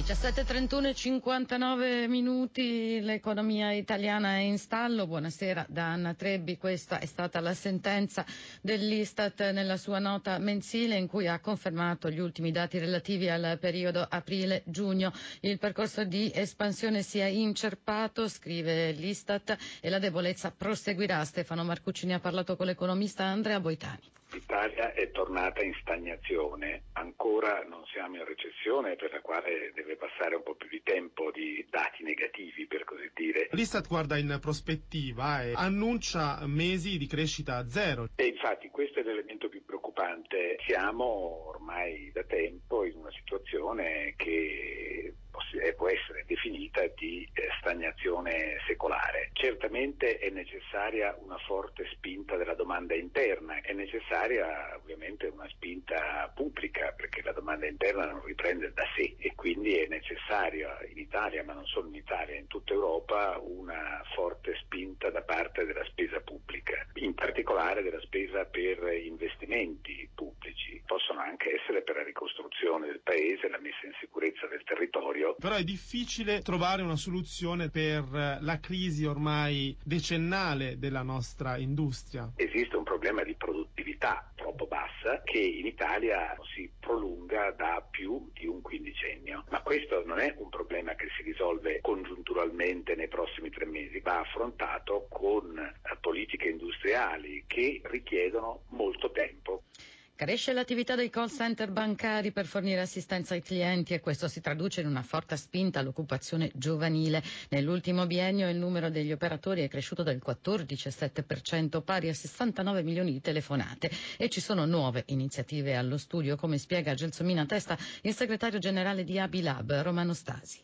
17.31 e 59 minuti, l'economia italiana è in stallo. Buonasera da Anna Trebbi. Questa è stata la sentenza dell'Istat nella sua nota mensile in cui ha confermato gli ultimi dati relativi al periodo aprile-giugno. Il percorso di espansione si è incerpato, scrive l'Istat, e la debolezza proseguirà. Stefano Marcucci ne ha parlato con l'economista Andrea Boitani. L'Italia è tornata in stagnazione, ancora non siamo in recessione per la quale deve passare un po' più di tempo di dati negativi per così dire. L'Istat guarda in prospettiva e annuncia mesi di crescita zero. E infatti questo è l'elemento più preoccupante. Siamo ormai da tempo in una situazione che può essere definita di eh, stagnazione secolare. Certamente è necessaria una forte spinta della domanda interna, è necessaria ovviamente una spinta pubblica perché la domanda interna non riprende da sé e quindi è necessaria in Italia, ma non solo in Italia, in tutta Europa una forte spinta da parte della spesa pubblica, in particolare della spesa per investimenti essere per la ricostruzione del paese, la messa in sicurezza del territorio. Però è difficile trovare una soluzione per la crisi ormai decennale della nostra industria. Esiste un problema di produttività troppo bassa che in Italia si prolunga da più di un quindicennio. Ma questo non è un problema che si risolve congiunturalmente nei prossimi tre mesi, va affrontato con politiche industriali che richiedono molto tempo. Cresce l'attività dei call center bancari per fornire assistenza ai clienti e questo si traduce in una forte spinta all'occupazione giovanile. Nell'ultimo biennio il numero degli operatori è cresciuto del 14,7% pari a 69 milioni di telefonate e ci sono nuove iniziative allo studio come spiega Gelsomina Testa il segretario generale di Abilab Romano Stasi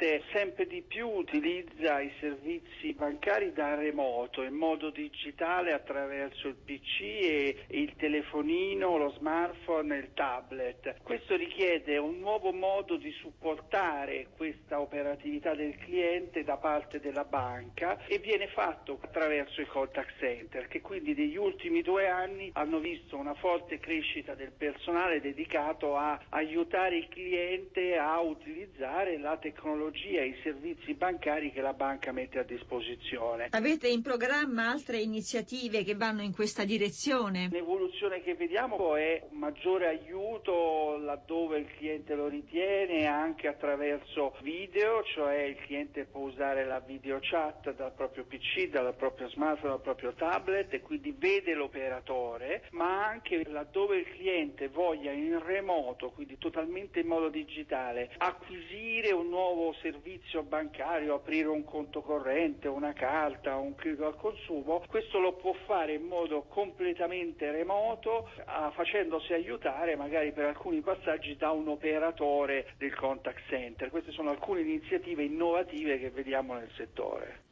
cliente sempre di più utilizza i servizi bancari da remoto, in modo digitale attraverso il PC e il telefonino, lo smartphone e il tablet. Questo richiede un nuovo modo di supportare questa operatività del cliente da parte della banca e viene fatto attraverso i contact center che quindi negli ultimi due anni hanno visto una forte crescita del personale dedicato a aiutare il cliente a utilizzare la tecnologia e i servizi bancari che la banca mette a disposizione. Avete in programma altre iniziative che vanno in questa direzione? L'evoluzione che vediamo è un maggiore aiuto laddove il cliente lo ritiene anche attraverso video, cioè il cliente può usare la video chat dal proprio PC, dal proprio smartphone, dal proprio tablet e quindi vede l'operatore, ma anche laddove il cliente voglia in remoto, quindi totalmente in modo digitale, acquisire un nuovo servizio bancario, aprire un conto corrente, una carta, un credito al consumo, questo lo può fare in modo completamente remoto, facendosi aiutare magari per alcuni passaggi da un operatore del contact center. Queste sono alcune iniziative innovative che vediamo nel settore.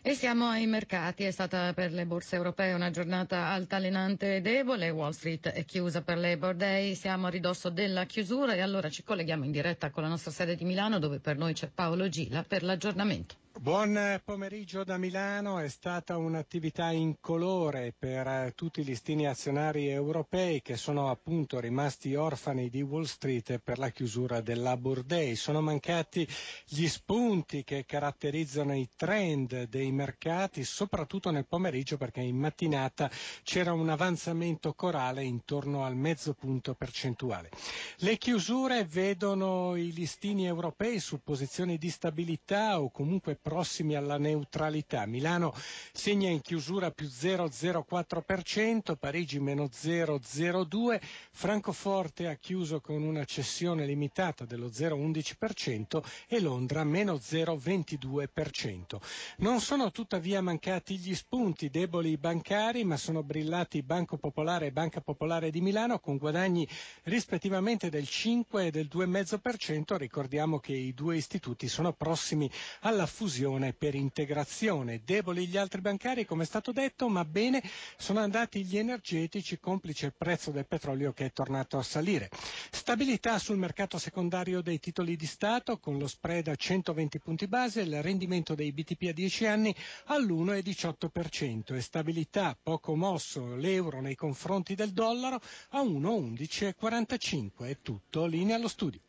E siamo ai mercati, è stata per le borse europee una giornata altalenante e debole, Wall Street è chiusa per Labor Day, siamo a ridosso della chiusura e allora ci colleghiamo in diretta con la nostra sede di Milano dove per noi c'è Paolo Gila per l'aggiornamento. Buon pomeriggio da Milano, è stata un'attività incolore per tutti i listini azionari europei che sono appunto rimasti orfani di Wall Street per la chiusura del Labor Day. Sono mancati gli spunti che caratterizzano i trend dei mercati, soprattutto nel pomeriggio perché in mattinata c'era un avanzamento corale intorno al mezzo punto percentuale. Le chiusure vedono i listini europei su posizioni di stabilità o comunque prossimi alla neutralità. Milano segna in chiusura più 0,04%, Parigi meno 0,02%, Francoforte ha chiuso con una cessione limitata dello 0,11% e Londra meno 0,22%. Non sono tuttavia mancati gli spunti deboli bancari, ma sono brillati Banco Popolare e Banca Popolare di Milano con guadagni rispettivamente del 5 e del 2,5%. Ricordiamo che i due istituti sono prossimi alla fusione esclusione per integrazione. Deboli gli altri bancari, come è stato detto, ma bene sono andati gli energetici, complice il prezzo del petrolio che è tornato a salire. Stabilità sul mercato secondario dei titoli di Stato con lo spread a 120 punti base, il rendimento dei BTP a 10 anni all'1,18% e stabilità poco mosso l'euro nei confronti del dollaro a 1,1145. È tutto, linea allo studio.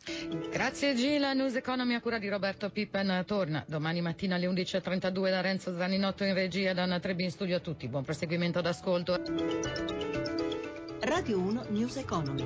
Grazie Gila, News Economy a cura di Roberto Pippen torna domani mattina alle 11.32 da Renzo Zaninotto in regia da Anna Trebbi in studio a tutti. Buon proseguimento d'ascolto. Radio 1 News Economy.